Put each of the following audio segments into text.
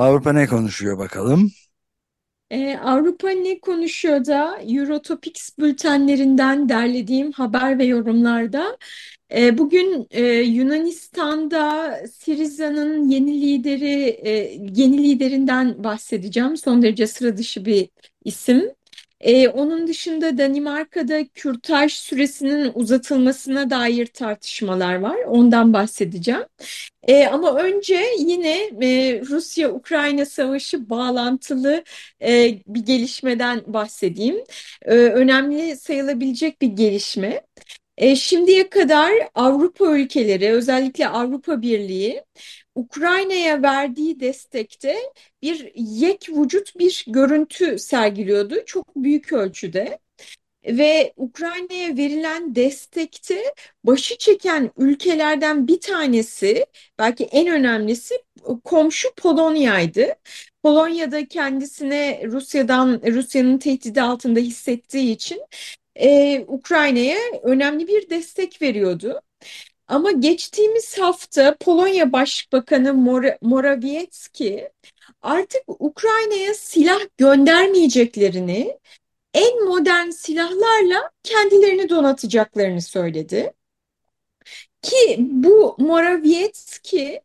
Avrupa ne konuşuyor bakalım? Ee, Avrupa ne konuşuyor da Eurotopics bültenlerinden derlediğim haber ve yorumlarda e, bugün e, Yunanistan'da Siriza'nın yeni lideri e, yeni liderinden bahsedeceğim. Son derece sıra dışı bir isim. Ee, onun dışında Danimarka'da kürtaj süresinin uzatılmasına dair tartışmalar var. Ondan bahsedeceğim. Ee, ama önce yine e, Rusya-Ukrayna savaşı bağlantılı e, bir gelişmeden bahsedeyim. Ee, önemli sayılabilecek bir gelişme. E, şimdiye kadar Avrupa ülkeleri, özellikle Avrupa Birliği, Ukrayna'ya verdiği destekte bir yek vücut bir görüntü sergiliyordu çok büyük ölçüde. Ve Ukrayna'ya verilen destekte başı çeken ülkelerden bir tanesi, belki en önemlisi komşu Polonya'ydı. Polonya'da kendisine Rusya'dan Rusya'nın tehdidi altında hissettiği için e, Ukrayna'ya önemli bir destek veriyordu. Ama geçtiğimiz hafta Polonya Başbakanı Mor Morawiecki artık Ukrayna'ya silah göndermeyeceklerini, en modern silahlarla kendilerini donatacaklarını söyledi. Ki bu Morawiecki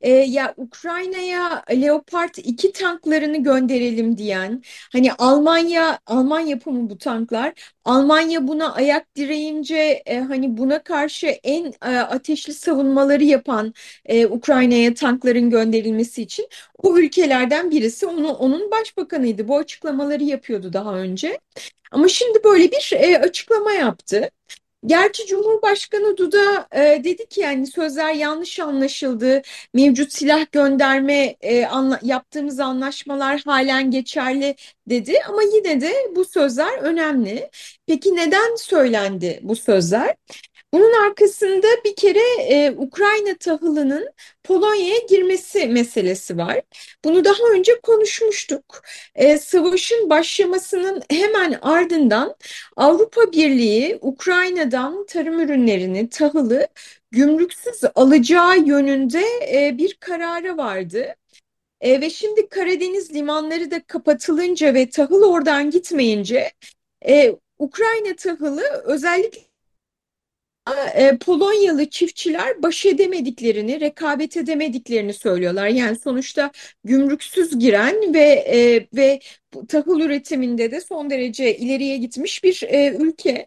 e, ya Ukrayna'ya Leopard 2 tanklarını gönderelim diyen hani Almanya Alman yapımı bu tanklar. Almanya buna ayak direyince e, hani buna karşı en e, ateşli savunmaları yapan e, Ukrayna'ya tankların gönderilmesi için o ülkelerden birisi. Onu onun başbakanıydı. Bu açıklamaları yapıyordu daha önce. Ama şimdi böyle bir e, açıklama yaptı. Gerçi Cumhurbaşkanı Duda e, dedi ki yani sözler yanlış anlaşıldı. Mevcut silah gönderme e, anla, yaptığımız anlaşmalar halen geçerli dedi ama yine de bu sözler önemli. Peki neden söylendi bu sözler? Bunun arkasında bir kere e, Ukrayna tahılının Polonya'ya girmesi meselesi var. Bunu daha önce konuşmuştuk. E, savaşın başlamasının hemen ardından Avrupa Birliği Ukrayna'dan tarım ürünlerini, tahılı gümrüksüz alacağı yönünde e, bir kararı vardı. E, ve şimdi Karadeniz limanları da kapatılınca ve tahıl oradan gitmeyince e, Ukrayna tahılı özellikle e, Polonyalı çiftçiler baş edemediklerini, rekabet edemediklerini söylüyorlar. Yani sonuçta gümrüksüz giren ve e, ve tahıl üretiminde de son derece ileriye gitmiş bir e, ülke.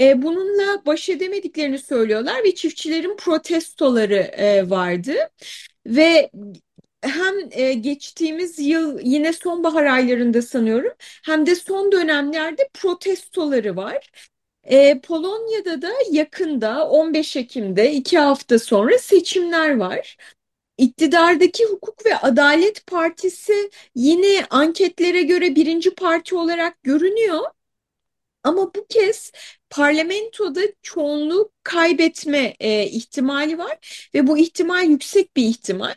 E, bununla baş edemediklerini söylüyorlar ve çiftçilerin protestoları vardı. Ve hem geçtiğimiz yıl yine sonbahar aylarında sanıyorum hem de son dönemlerde protestoları var. E, Polonya'da da yakında 15 Ekim'de iki hafta sonra seçimler var. İktidardaki Hukuk ve Adalet Partisi yine anketlere göre birinci parti olarak görünüyor. Ama bu kez parlamentoda çoğunluğu kaybetme e, ihtimali var ve bu ihtimal yüksek bir ihtimal.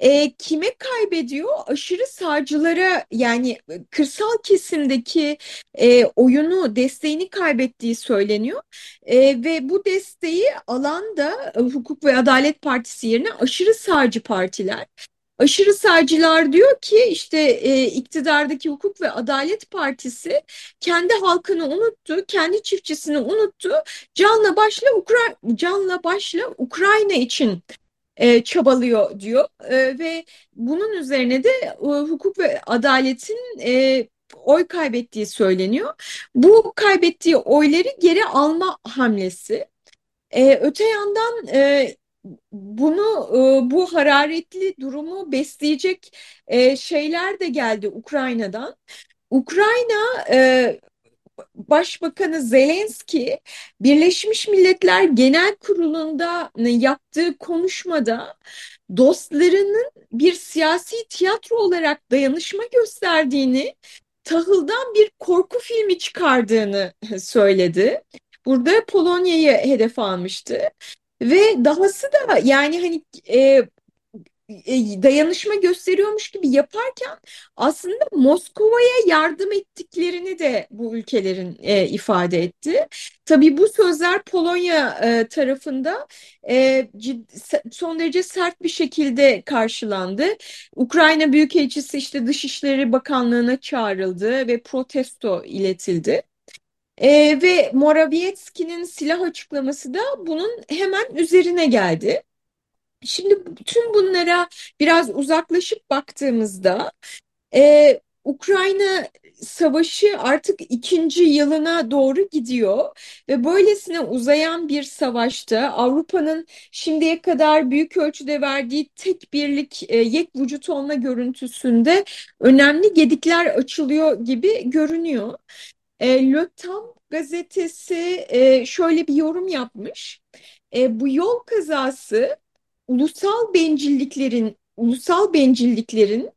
E, kime kaybediyor? Aşırı sağcılara yani kırsal kesimdeki e, oyunu, desteğini kaybettiği söyleniyor. E, ve bu desteği alan da Hukuk ve Adalet Partisi yerine aşırı sağcı partiler. Aşırı sağcılar diyor ki işte e, iktidardaki Hukuk ve Adalet Partisi kendi halkını unuttu, kendi çiftçisini unuttu. Canla başla Ukra canla başla Ukrayna için e, çabalıyor diyor E, ve bunun üzerine de e, hukuk ve adaletin e, oy kaybettiği söyleniyor. Bu kaybettiği oyları geri alma hamlesi. E, öte yandan e, bunu e, bu hararetli durumu besleyecek e, şeyler de geldi Ukrayna'dan. Ukrayna e, Başbakanı Zelenski Birleşmiş Milletler Genel Kurulu'nda yaptığı konuşmada dostlarının bir siyasi tiyatro olarak dayanışma gösterdiğini, tahıldan bir korku filmi çıkardığını söyledi. Burada Polonya'yı hedef almıştı. Ve dahası da yani hani e, dayanışma gösteriyormuş gibi yaparken aslında Moskova'ya yardım ettiklerini de bu ülkelerin e, ifade etti. Tabii bu sözler Polonya e, tarafında e, ciddi, son derece sert bir şekilde karşılandı. Ukrayna Büyükelçisi işte Dışişleri Bakanlığı'na çağrıldı ve protesto iletildi. E, ve Morawiecki'nin silah açıklaması da bunun hemen üzerine geldi. Şimdi tüm bunlara biraz uzaklaşıp baktığımızda e, Ukrayna savaşı artık ikinci yılına doğru gidiyor ve böylesine uzayan bir savaşta Avrupa'nın şimdiye kadar büyük ölçüde verdiği tek birlik e, yek vücut olma görüntüsünde önemli gedikler açılıyor gibi görünüyor. E, Le Temps gazetesi e, şöyle bir yorum yapmış. E, bu yol kazası ulusal bencilliklerin ulusal bencilliklerin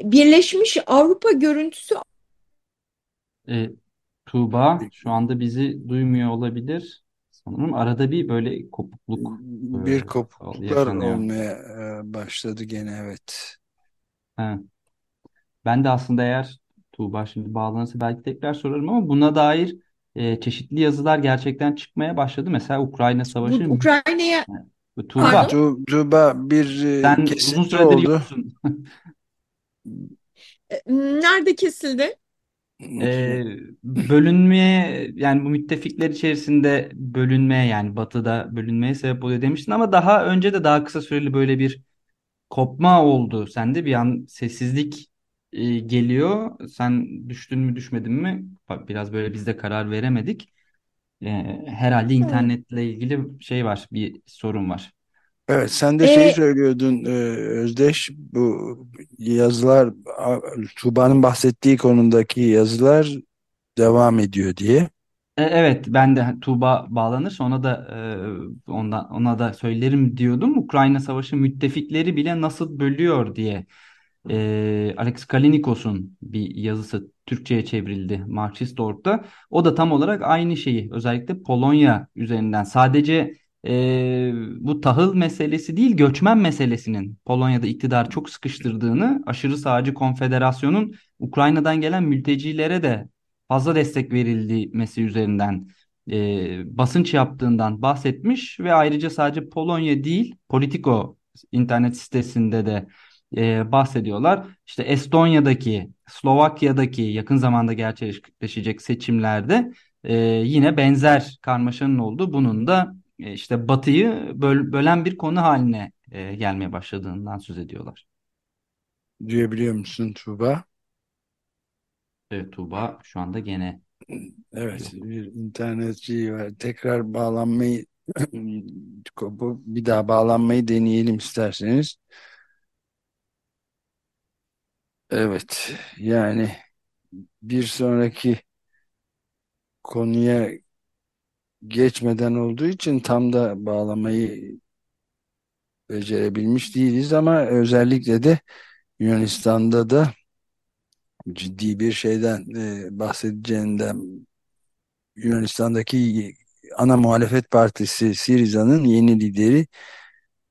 Birleşmiş Avrupa görüntüsü E, Tuğba şu anda bizi duymuyor olabilir. Sanırım arada bir böyle kopukluk Bir e, kopukluklar yaşanıyor. olmaya e, başladı gene evet. He. Ben de aslında eğer Tuğba şimdi bağlanırsa belki tekrar sorarım ama buna dair e, çeşitli yazılar gerçekten çıkmaya başladı. Mesela Ukrayna Savaşı Ukrayna'ya Tuğba Tu Tuğba bir e, sen uzun kesinti süredir oldu. yoksun. e, nerede kesildi? Ee, bölünmeye yani bu müttefikler içerisinde bölünmeye yani batıda bölünmeye sebep oluyor demiştin ama daha önce de daha kısa süreli böyle bir kopma oldu. Sende bir an sessizlik e, geliyor. Sen düştün mü düşmedin mi? Bak, Biraz böyle biz de karar veremedik. Ee, herhalde internetle ilgili şey var, bir sorun var. Evet, sen de şeyi E, söylüyordun e, Özdeş, bu yazılar Tuğba'nın bahsettiği konudaki yazılar devam ediyor diye. E, Evet, ben de Tuğba bağlanırsa ona da e, ondan ona da söylerim diyordum. Ukrayna Savaşı müttefikleri bile nasıl bölüyor diye e, Alex Kalinikos'un bir yazısı Türkçe'ye çevrildi Marxist.org'da. O da tam olarak aynı şeyi özellikle Polonya üzerinden sadece e, bu tahıl meselesi değil göçmen meselesinin Polonya'da iktidar çok sıkıştırdığını aşırı sağcı konfederasyonun Ukrayna'dan gelen mültecilere de fazla destek verilmesi üzerinden e, basınç yaptığından bahsetmiş ve ayrıca sadece Polonya değil Politico internet sitesinde de e, bahsediyorlar. İşte Estonya'daki, Slovakya'daki yakın zamanda gerçekleşecek seçimlerde e, yine benzer karmaşanın olduğu bunun da e, işte Batı'yı böl- bölen bir konu haline e, gelmeye başladığından söz ediyorlar. Duyabiliyor musun Tuğba? Evet Tuğba şu anda gene Evet, yok. bir internetçi var. Tekrar bağlanmayı kopu- bir daha bağlanmayı deneyelim isterseniz. Evet, yani bir sonraki konuya geçmeden olduğu için tam da bağlamayı becerebilmiş değiliz ama özellikle de Yunanistan'da da ciddi bir şeyden e, bahsedeceğinden Yunanistan'daki ana muhalefet partisi Siriza'nın yeni lideri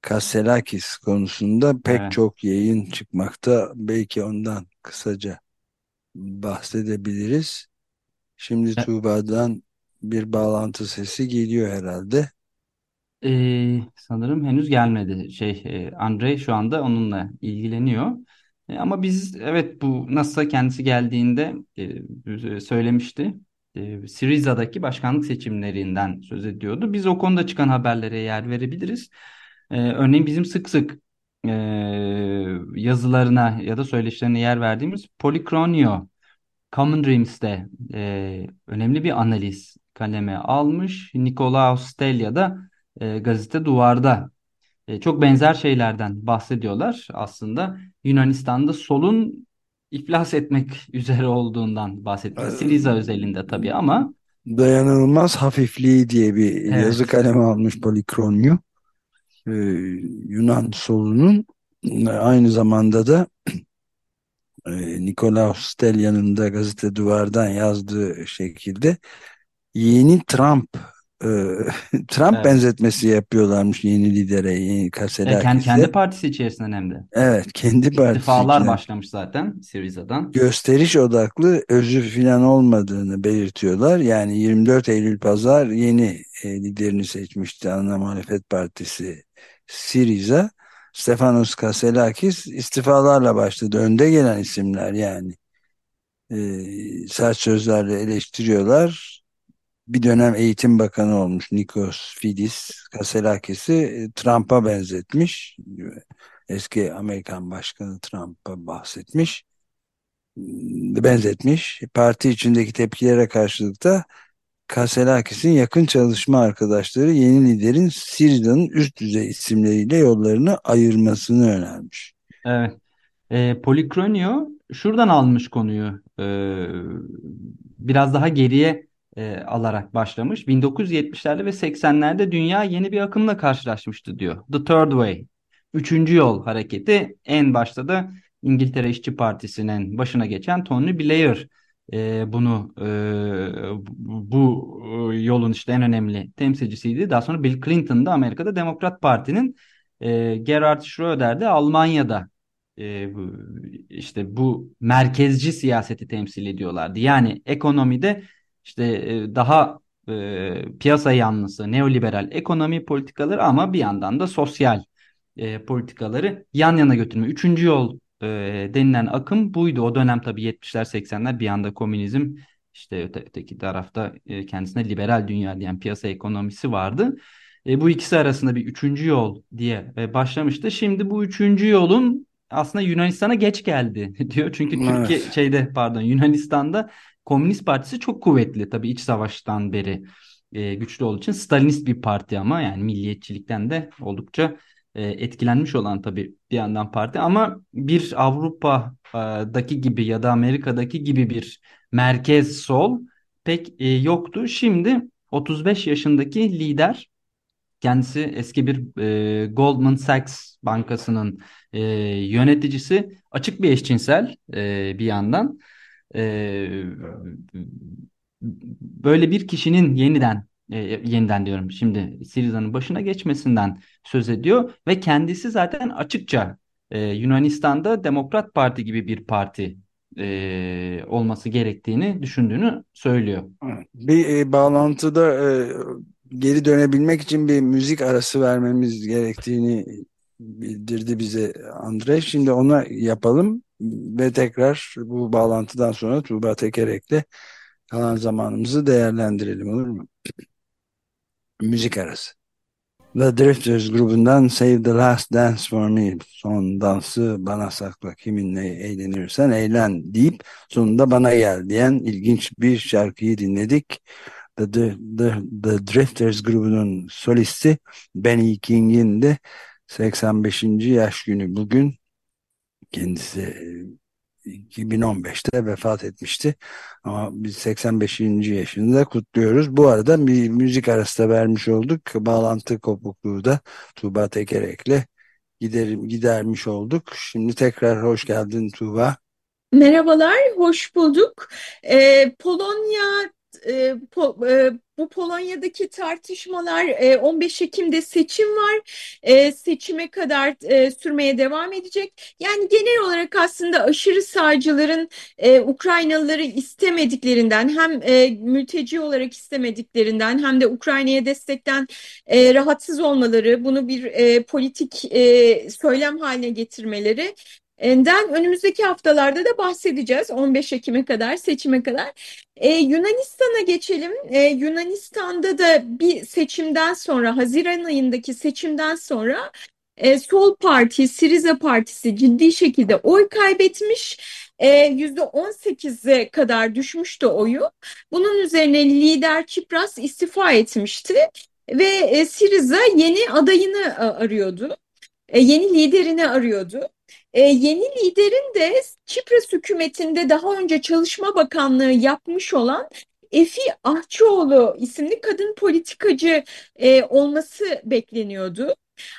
Kasselakis konusunda pek Evet. çok yayın çıkmakta. Belki ondan kısaca bahsedebiliriz. Şimdi E, Tuğba'dan bir bağlantı sesi geliyor herhalde. Ee, sanırım henüz gelmedi. Şey, e, Andrei şu anda onunla ilgileniyor. E, ama biz evet bu NASA kendisi geldiğinde e, söylemişti. E, Syriza'daki başkanlık seçimlerinden söz ediyordu. Biz o konuda çıkan haberlere yer verebiliriz. E, örneğin bizim sık sık e, yazılarına ya da söyleşilerine yer verdiğimiz Polikronio Common Dreams'te e, önemli bir analiz kaleme almış. Nikolaos Stelya da e, gazete Duvar'da e, çok benzer şeylerden bahsediyorlar aslında. Yunanistan'da solun iflas etmek üzere olduğundan bahsetmiş. Siriza özelinde tabii ama Dayanılmaz hafifliği diye bir Evet. yazı kaleme almış Polikronyu. Ee, Yunan solunun e, aynı zamanda da e, Nikolaos Stelya'nın da gazete duvardan yazdığı şekilde yeni Trump e, Trump Evet. benzetmesi yapıyorlarmış yeni lidere, yeni e, kendi, Kaselakis'e. kendi partisi içerisinden hem de. Evet, kendi partisi İstifalar başlamış zaten Siriza'dan. gösteriş odaklı özü filan olmadığını belirtiyorlar. Yani 24 Eylül Pazar yeni e, liderini seçmişti ana muhalefet partisi Siriza. Stefanos Kasselakis istifalarla başladı. Önde gelen isimler yani. E, sert sözlerle eleştiriyorlar. Bir dönem eğitim bakanı olmuş Nikos Fidis Kasselakis'i e, Trump'a benzetmiş. Eski Amerikan Başkanı Trump'a bahsetmiş benzetmiş. Parti içindeki tepkilere karşılık da Kaselakis'in yakın çalışma arkadaşları yeni liderin Siriza'nın üst düzey isimleriyle yollarını ayırmasını önermiş. Evet. E, Polikronio şuradan almış konuyu. E, biraz daha geriye e, alarak başlamış. 1970'lerde ve 80'lerde dünya yeni bir akımla karşılaşmıştı diyor. The Third Way. Üçüncü yol hareketi. En başta da İngiltere İşçi Partisi'nin başına geçen Tony Blair e, bunu e, bu yolun işte en önemli temsilcisiydi. Daha sonra Bill Clinton da Amerika'da Demokrat Parti'nin e, Gerhard Schröder de Almanya'da e, işte bu merkezci siyaseti temsil ediyorlardı. Yani ekonomide işte e, daha e, piyasa yanlısı, neoliberal ekonomi politikaları ama bir yandan da sosyal e, politikaları yan yana götürme. Üçüncü yol e, denilen akım buydu. O dönem tabii 70'ler 80'ler bir yanda komünizm işte öte, öteki tarafta e, kendisine liberal dünya diyen piyasa ekonomisi vardı. E, bu ikisi arasında bir üçüncü yol diye e, başlamıştı. Şimdi bu üçüncü yolun aslında Yunanistan'a geç geldi diyor. Çünkü Türkiye Evet. şeyde pardon Yunanistan'da Komünist Partisi çok kuvvetli tabii iç savaştan beri e, güçlü olduğu için Stalinist bir parti ama yani milliyetçilikten de oldukça etkilenmiş olan tabii bir yandan parti ama bir Avrupa'daki gibi ya da Amerika'daki gibi bir merkez sol pek e, yoktu. Şimdi 35 yaşındaki lider kendisi eski bir e, Goldman Sachs bankasının e, yöneticisi açık bir eşcinsel e, bir yandan e, böyle bir kişinin yeniden e, yeniden diyorum şimdi Siriza'nın başına geçmesinden söz ediyor ve kendisi zaten açıkça e, Yunanistan'da Demokrat Parti gibi bir parti e, olması gerektiğini düşündüğünü söylüyor. Bir e, bağlantıda e, geri dönebilmek için bir müzik arası vermemiz gerektiğini bildirdi bize Andre. Şimdi ona yapalım ve tekrar bu bağlantıdan sonra Tuğba Tekerek'le kalan zamanımızı değerlendirelim olur mu? Müzik arası. The Drifters grubundan Save the Last Dance for Me son dansı bana sakla kiminle eğlenirsen eğlen deyip sonunda bana gel diyen ilginç bir şarkıyı dinledik. The, the, the, the Drifters grubunun solisti Benny King'in de 85. yaş günü bugün kendisi 2015'te vefat etmişti. Ama biz 85. yaşında kutluyoruz. Bu arada bir müzik arası da vermiş olduk. Bağlantı kopukluğu da Tuğba Tekerek'le giderim, gidermiş olduk. Şimdi tekrar hoş geldin Tuğba. Merhabalar, hoş bulduk. Ee, Polonya, e, po- e, bu Polonya'daki tartışmalar e, 15 Ekim'de seçim var. E, seçime kadar e, sürmeye devam edecek. Yani genel olarak aslında aşırı sağcıların e, Ukraynalıları istemediklerinden hem e, mülteci olarak istemediklerinden hem de Ukrayna'ya destekten e, rahatsız olmaları, bunu bir e, politik e, söylem haline getirmeleri Den önümüzdeki haftalarda da bahsedeceğiz 15 Ekim'e kadar seçime kadar. Ee, Yunanistan'a geçelim. Ee, Yunanistan'da da bir seçimden sonra Haziran ayındaki seçimden sonra e, Sol Parti, Siriza Partisi ciddi şekilde oy kaybetmiş. E, %18'e kadar düşmüştü oyu. Bunun üzerine lider Çipras istifa etmişti ve e, Siriza yeni adayını e, arıyordu. E, yeni liderini arıyordu. E, yeni liderin de Çipras hükümetinde daha önce Çalışma Bakanlığı yapmış olan Efi Ahçıoğlu isimli kadın politikacı e, olması bekleniyordu.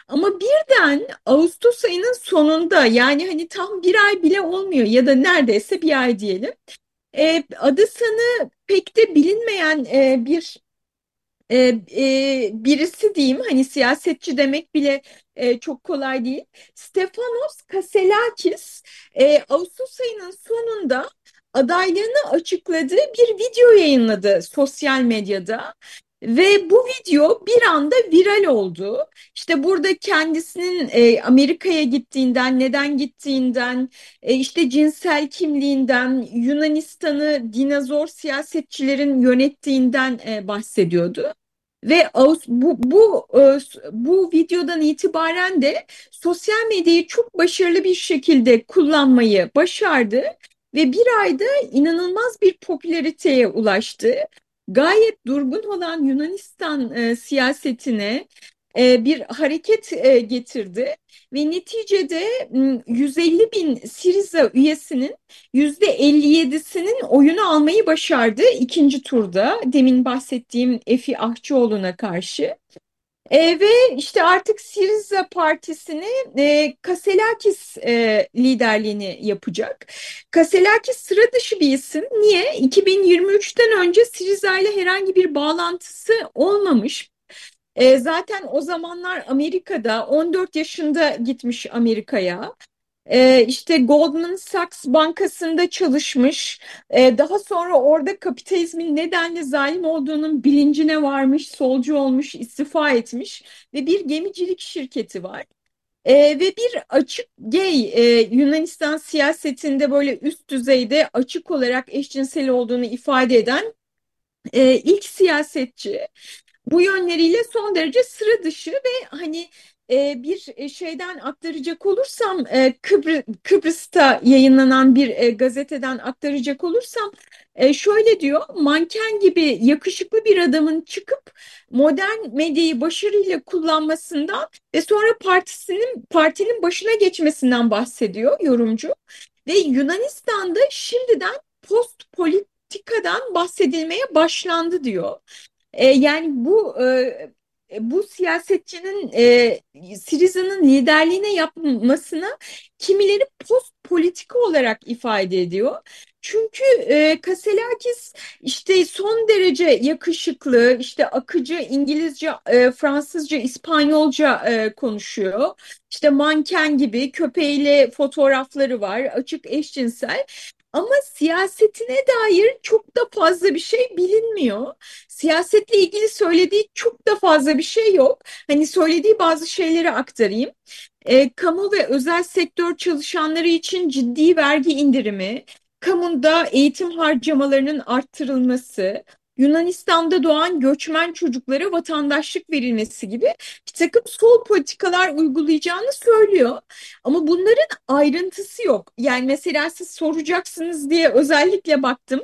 Ama birden Ağustos ayının sonunda yani hani tam bir ay bile olmuyor ya da neredeyse bir ay diyelim. E, adı sanı pek de bilinmeyen e, bir e, e, birisi diyeyim hani siyasetçi demek bile e, çok kolay değil. Stefanos Kaselakis e, Ağustos ayının sonunda adaylığını açıkladığı bir video yayınladı sosyal medyada. Ve bu video bir anda viral oldu. İşte burada kendisinin e, Amerika'ya gittiğinden, neden gittiğinden, e, işte cinsel kimliğinden, Yunanistan'ı dinozor siyasetçilerin yönettiğinden e, bahsediyordu. Ve bu, bu, e, bu videodan itibaren de sosyal medyayı çok başarılı bir şekilde kullanmayı başardı ve bir ayda inanılmaz bir popülariteye ulaştı. Gayet durgun olan Yunanistan e, siyasetine e, bir hareket e, getirdi ve neticede 150 bin Siriza üyesinin %57'sinin oyunu almayı başardı ikinci turda demin bahsettiğim Efi Ahçıoğlu'na karşı. E, ve işte artık Siriza Partisi'ni e, Kaselakis e, liderliğini yapacak. Kaselakis sıra dışı bir isim. Niye? 2023'ten önce Siriza ile herhangi bir bağlantısı olmamış. E, zaten o zamanlar Amerika'da 14 yaşında gitmiş Amerika'ya. E, işte Goldman Sachs bankasında çalışmış. E, daha sonra orada kapitalizmin nedenle zalim olduğunun bilincine varmış, solcu olmuş, istifa etmiş ve bir gemicilik şirketi var. E, ve bir açık gay e, Yunanistan siyasetinde böyle üst düzeyde açık olarak eşcinsel olduğunu ifade eden e, ilk siyasetçi. Bu yönleriyle son derece sıra dışı ve hani e, bir e, şeyden aktaracak olursam e, Kıbr Kıbrıs'ta yayınlanan bir e, gazeteden aktaracak olursam e, şöyle diyor manken gibi yakışıklı bir adamın çıkıp modern medyayı başarıyla kullanmasından ve sonra partisinin partinin başına geçmesinden bahsediyor yorumcu ve Yunanistan'da şimdiden post politikadan bahsedilmeye başlandı diyor. E, yani bu e, e, bu siyasetçinin e, Siriza'nın liderliğine yapmasına kimileri post politika olarak ifade ediyor. Çünkü e, Kaselakis işte son derece yakışıklı, işte akıcı İngilizce, e, Fransızca, İspanyolca e, konuşuyor. İşte manken gibi köpeğiyle fotoğrafları var, açık eşcinsel. Ama siyasetine dair çok da fazla bir şey bilinmiyor. Siyasetle ilgili söylediği çok da fazla bir şey yok. Hani söylediği bazı şeyleri aktarayım. E, kamu ve özel sektör çalışanları için ciddi vergi indirimi, kamunda eğitim harcamalarının arttırılması, Yunanistan'da doğan göçmen çocuklara vatandaşlık verilmesi gibi bir takım sol politikalar uygulayacağını söylüyor. Ama bunların ayrıntısı yok. Yani mesela siz soracaksınız diye özellikle baktım.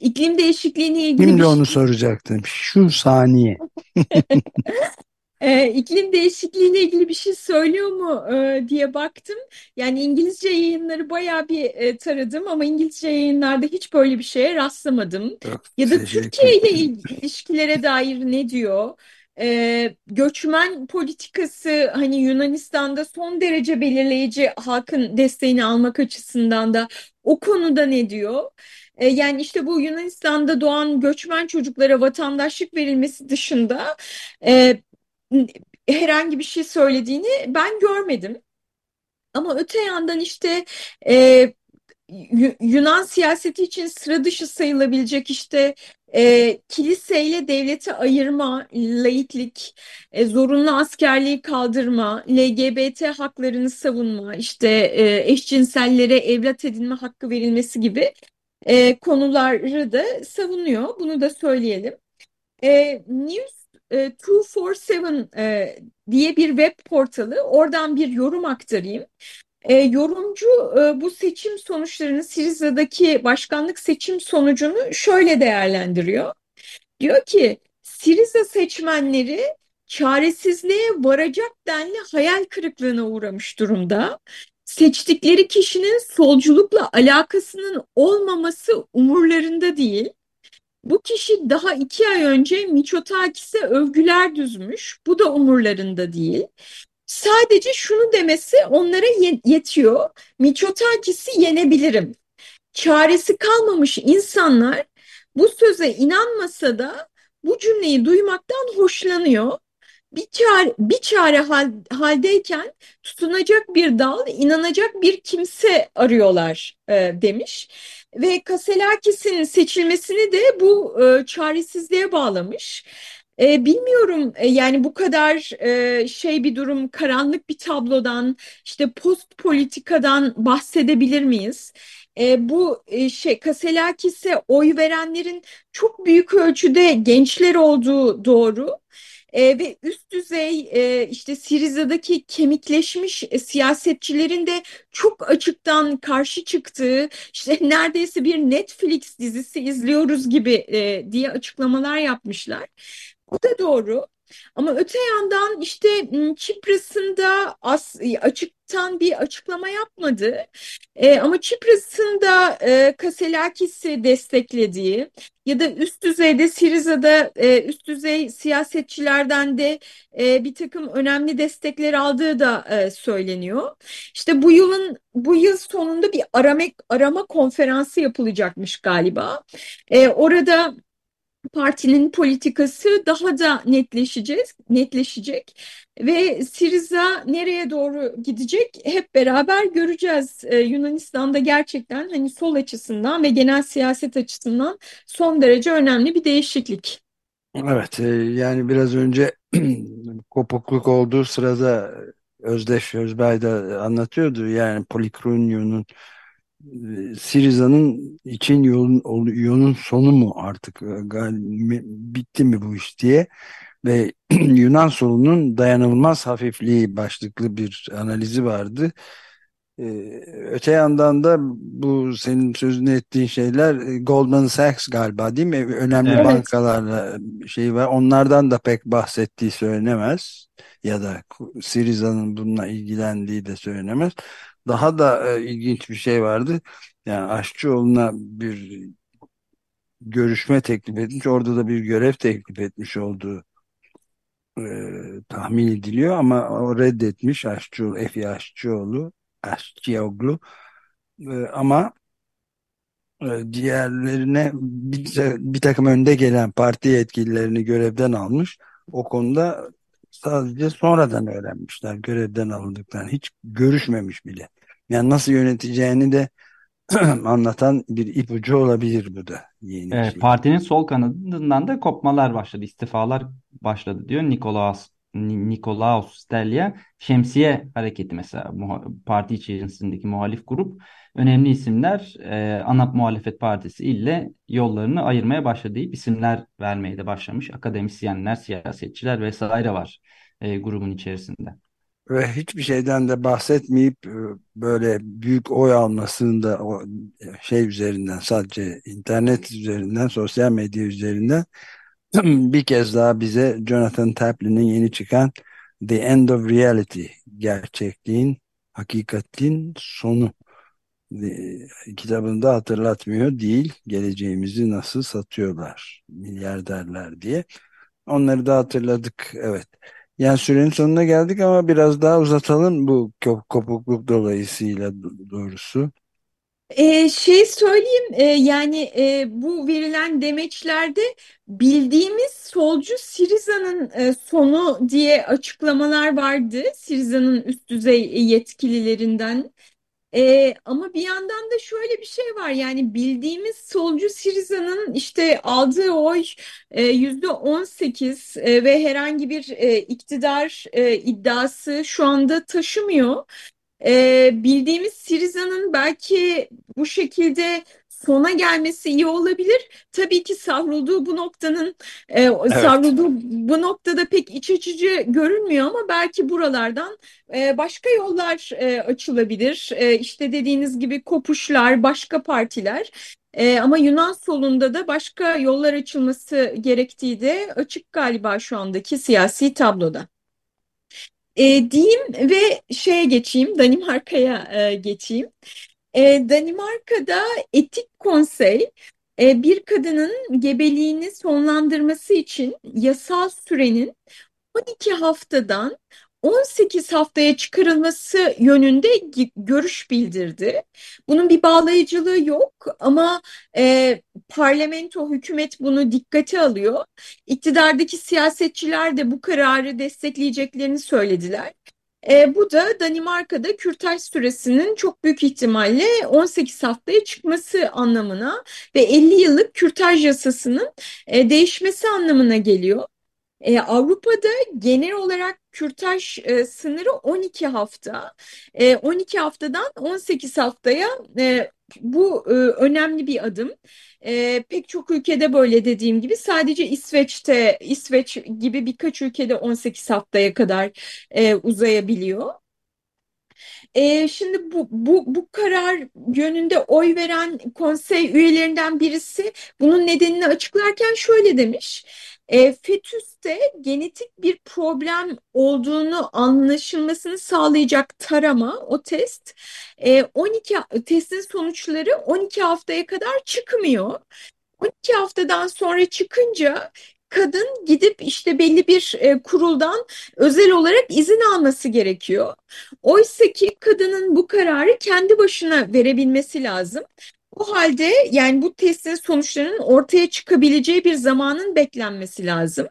İklim değişikliğine ilgili Şimdi bir onu şey- soracaktım. Şu saniye. e, iklim değişikliğiyle ilgili bir şey söylüyor mu e, diye baktım. Yani İngilizce yayınları bayağı bir e, taradım ama İngilizce yayınlarda hiç böyle bir şeye rastlamadım. Çok Ya da Türkiye ile ilişkilere dair ne diyor? Ee, göçmen politikası hani Yunanistan'da son derece belirleyici halkın desteğini almak açısından da o konuda ne diyor? Ee, yani işte bu Yunanistan'da doğan göçmen çocuklara vatandaşlık verilmesi dışında e, herhangi bir şey söylediğini ben görmedim. Ama öte yandan işte e, Yunan siyaseti için sıra dışı sayılabilecek işte e, kiliseyle devleti ayırma, laiklik, e, zorunlu askerliği kaldırma, LGBT haklarını savunma, işte e, eşcinsellere evlat edinme hakkı verilmesi gibi e, konuları da savunuyor. Bunu da söyleyelim. E, News e, 247 e, diye bir web portalı. Oradan bir yorum aktarayım. E, yorumcu e, bu seçim sonuçlarını Siriza'daki başkanlık seçim sonucunu şöyle değerlendiriyor. Diyor ki Siriza seçmenleri çaresizliğe varacak denli hayal kırıklığına uğramış durumda. Seçtikleri kişinin solculukla alakasının olmaması umurlarında değil. Bu kişi daha iki ay önce Miçotakis'e övgüler düzmüş. Bu da umurlarında değil. Sadece şunu demesi onlara yetiyor. Miçotakis'i yenebilirim. Çaresi kalmamış insanlar bu söze inanmasa da bu cümleyi duymaktan hoşlanıyor. Bir çare, bir çare hal, haldeyken tutunacak bir dal, inanacak bir kimse arıyorlar e, demiş. Ve Kaselakis'in seçilmesini de bu e, çaresizliğe bağlamış. E, bilmiyorum e, yani bu kadar e, şey bir durum, karanlık bir tablodan, işte post politikadan bahsedebilir miyiz? E, bu e, şey Kaselakis'e oy verenlerin çok büyük ölçüde gençler olduğu doğru. E, ve üst düzey e, işte Siriza'daki kemikleşmiş e, siyasetçilerin de çok açıktan karşı çıktığı işte neredeyse bir Netflix dizisi izliyoruz gibi e, diye açıklamalar yapmışlar. Bu da doğru. Ama öte yandan işte Çipras'ın da as, açıktan bir açıklama yapmadı. E, ama Çipras'ın da e, Kaselakis'i desteklediği ya da üst düzeyde Siriza'da e, üst düzey siyasetçilerden de e, bir takım önemli destekler aldığı da e, söyleniyor. İşte bu yılın bu yıl sonunda bir arama, arama konferansı yapılacakmış galiba. E, orada partinin politikası daha da netleşecek, netleşecek ve Siriza nereye doğru gidecek hep beraber göreceğiz. Ee, Yunanistan'da gerçekten hani sol açısından ve genel siyaset açısından son derece önemli bir değişiklik. Evet, e, yani biraz önce kopukluk olduğu sırada Özdeş Özbay da anlatıyordu. Yani Polikronyon'un Siriza'nın için yolun, yolun sonu mu artık e, bitti mi bu iş diye ve Yunan solunun dayanılmaz hafifliği başlıklı bir analizi vardı. Ee, öte yandan da bu senin sözünü ettiğin şeyler e, Goldman Sachs galiba değil mi? Önemli evet. bankalarla şey var. Onlardan da pek bahsettiği söylenemez. Ya da Siriza'nın bununla ilgilendiği de söylenemez. Daha da e, ilginç bir şey vardı. Yani Aşçıoğlu'na bir görüşme teklif etmiş. Orada da bir görev teklif etmiş olduğu e, tahmin ediliyor ama o reddetmiş Aşçıoğlu, Efi Aşçıoğlu, Aşçıoğlu e, ama e, diğerlerine bir, bir takım önde gelen parti yetkililerini görevden almış. O konuda sadece sonradan öğrenmişler görevden alındıklarını. Hiç görüşmemiş bile. Yani nasıl yöneteceğini de anlatan bir ipucu olabilir bu da. Yeni evet, şey. Partinin sol kanadından da kopmalar başladı, istifalar başladı diyor Nikolaos Nikolaos Stelya Şemsiye Hareketi mesela parti içerisindeki muhalif grup önemli isimler e, ana muhalefet partisi ile yollarını ayırmaya başladı deyip isimler vermeye de başlamış. Akademisyenler, siyasetçiler vesaire var e, grubun içerisinde ve hiçbir şeyden de bahsetmeyip e, böyle büyük oy almasını da o şey üzerinden sadece internet üzerinden sosyal medya üzerinden bir kez daha bize Jonathan Taplin'in yeni çıkan The End of Reality gerçekliğin hakikatin sonu kitabında hatırlatmıyor. Değil geleceğimizi nasıl satıyorlar milyarderler diye. Onları da hatırladık evet yani sürenin sonuna geldik ama biraz daha uzatalım bu kopukluk dolayısıyla doğrusu. Ee, şey söyleyeyim e, yani e, bu verilen demeçlerde bildiğimiz solcu Siriza'nın e, sonu diye açıklamalar vardı. Siriza'nın üst düzey yetkililerinden E, ama bir yandan da şöyle bir şey var yani bildiğimiz solcu Siriza'nın işte aldığı oy yüzde 18 e, ve herhangi bir e, iktidar e, iddiası şu anda taşımıyor. E, bildiğimiz Siriza'nın belki bu şekilde sona gelmesi iyi olabilir. Tabii ki savrulduğu bu noktanın e, Evet. savrulduğu bu noktada pek iç açıcı görünmüyor ama belki buralardan e, başka yollar e, açılabilir. E, işte dediğiniz gibi kopuşlar, başka partiler. E, ama Yunan solunda da başka yollar açılması gerektiği de açık galiba şu andaki siyasi tabloda. E, diyeyim ve şeye geçeyim, Danimarka'ya e, geçeyim. E, Danimarka'da etik konsey e, bir kadının gebeliğini sonlandırması için yasal sürenin 12 haftadan 18 haftaya çıkarılması yönünde görüş bildirdi. Bunun bir bağlayıcılığı yok ama e, parlamento, hükümet bunu dikkate alıyor. İktidardaki siyasetçiler de bu kararı destekleyeceklerini söylediler. E, bu da Danimarka'da kürtaj süresinin çok büyük ihtimalle 18 haftaya çıkması anlamına ve 50 yıllık kürtaj yasasının e, değişmesi anlamına geliyor. E, Avrupa'da genel olarak kürtaj e, sınırı 12 hafta. E, 12 haftadan 18 haftaya e, bu e, önemli bir adım. E, pek çok ülkede böyle dediğim gibi sadece İsveç'te İsveç gibi birkaç ülkede 18 haftaya kadar e, uzayabiliyor. E, şimdi bu, bu, bu karar yönünde oy veren konsey üyelerinden birisi bunun nedenini açıklarken şöyle demiş. E, fetüste genetik bir problem olduğunu anlaşılmasını sağlayacak tarama, o test, e, 12 testin sonuçları 12 haftaya kadar çıkmıyor. 12 haftadan sonra çıkınca kadın gidip işte belli bir e, kuruldan özel olarak izin alması gerekiyor. Oysa ki kadının bu kararı kendi başına verebilmesi lazım. Bu halde yani bu testin sonuçlarının ortaya çıkabileceği bir zamanın beklenmesi lazım.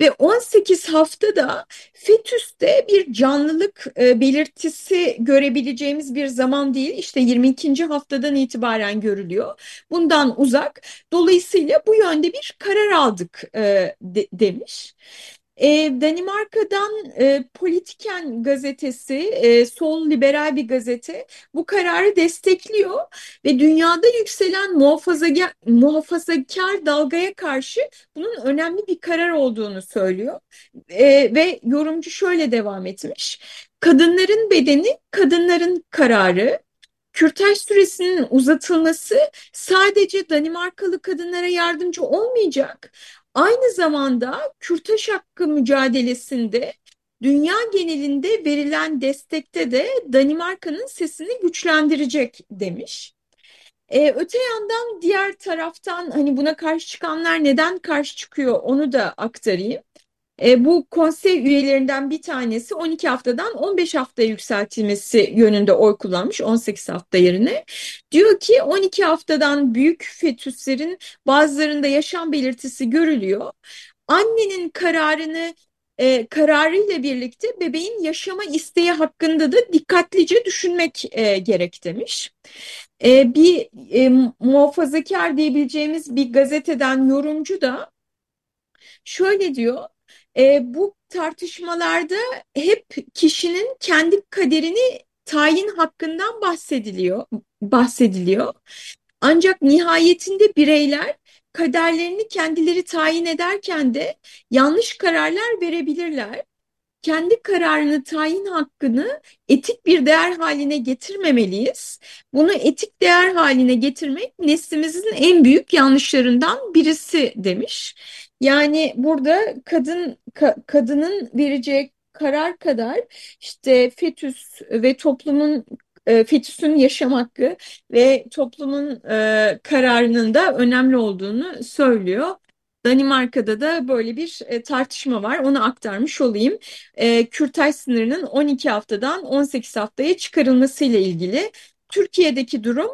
Ve 18 haftada fetüste bir canlılık e, belirtisi görebileceğimiz bir zaman değil. İşte 22. haftadan itibaren görülüyor. Bundan uzak. Dolayısıyla bu yönde bir karar aldık e, de, demiş. E, Danimarka'dan e, Politiken gazetesi, e, sol liberal bir gazete bu kararı destekliyor ve dünyada yükselen muhafazakar, muhafazakar dalgaya karşı bunun önemli bir karar olduğunu söylüyor. E, ve yorumcu şöyle devam etmiş. Kadınların bedeni, kadınların kararı. Kürtaj süresinin uzatılması sadece Danimarkalı kadınlara yardımcı olmayacak. Aynı zamanda kürtaj hakkı mücadelesinde dünya genelinde verilen destekte de Danimarka'nın sesini güçlendirecek demiş. Ee, öte yandan diğer taraftan hani buna karşı çıkanlar neden karşı çıkıyor onu da aktarayım. E, bu konsey üyelerinden bir tanesi 12 haftadan 15 haftaya yükseltilmesi yönünde oy kullanmış 18 hafta yerine. Diyor ki 12 haftadan büyük fetüslerin bazılarında yaşam belirtisi görülüyor. Annenin kararını e, kararıyla birlikte bebeğin yaşama isteği hakkında da dikkatlice düşünmek e, gerek demiş. E, bir e, muhafazakar diyebileceğimiz bir gazeteden yorumcu da şöyle diyor e, bu tartışmalarda hep kişinin kendi kaderini tayin hakkından bahsediliyor, bahsediliyor. Ancak nihayetinde bireyler kaderlerini kendileri tayin ederken de yanlış kararlar verebilirler. Kendi kararını tayin hakkını etik bir değer haline getirmemeliyiz. Bunu etik değer haline getirmek neslimizin en büyük yanlışlarından birisi demiş. Yani burada kadın ka, kadının vereceği karar kadar işte fetüs ve toplumun e, fetüsün yaşam hakkı ve toplumun e, kararının da önemli olduğunu söylüyor. Danimarka'da da böyle bir e, tartışma var. Onu aktarmış olayım. E, kürtaj sınırının 12 haftadan 18 haftaya çıkarılması ile ilgili. Türkiye'deki durum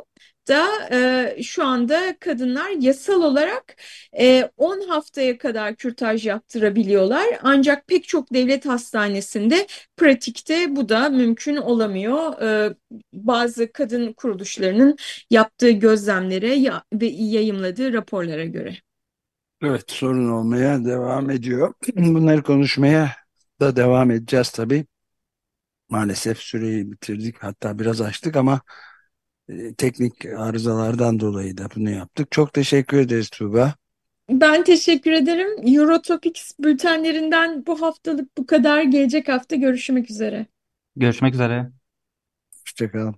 da e, şu anda kadınlar yasal olarak e, 10 haftaya kadar kürtaj yaptırabiliyorlar. Ancak pek çok devlet hastanesinde pratikte bu da mümkün olamıyor. E, bazı kadın kuruluşlarının yaptığı gözlemlere ya, ve yayımladığı raporlara göre. Evet sorun olmaya devam ediyor. Bunları konuşmaya da devam edeceğiz tabii. Maalesef süreyi bitirdik hatta biraz açtık ama teknik arızalardan dolayı da bunu yaptık. Çok teşekkür ederiz Tuğba. Ben teşekkür ederim. Eurotopics bültenlerinden bu haftalık bu kadar. Gelecek hafta görüşmek üzere. Görüşmek üzere. Hoşçakalın.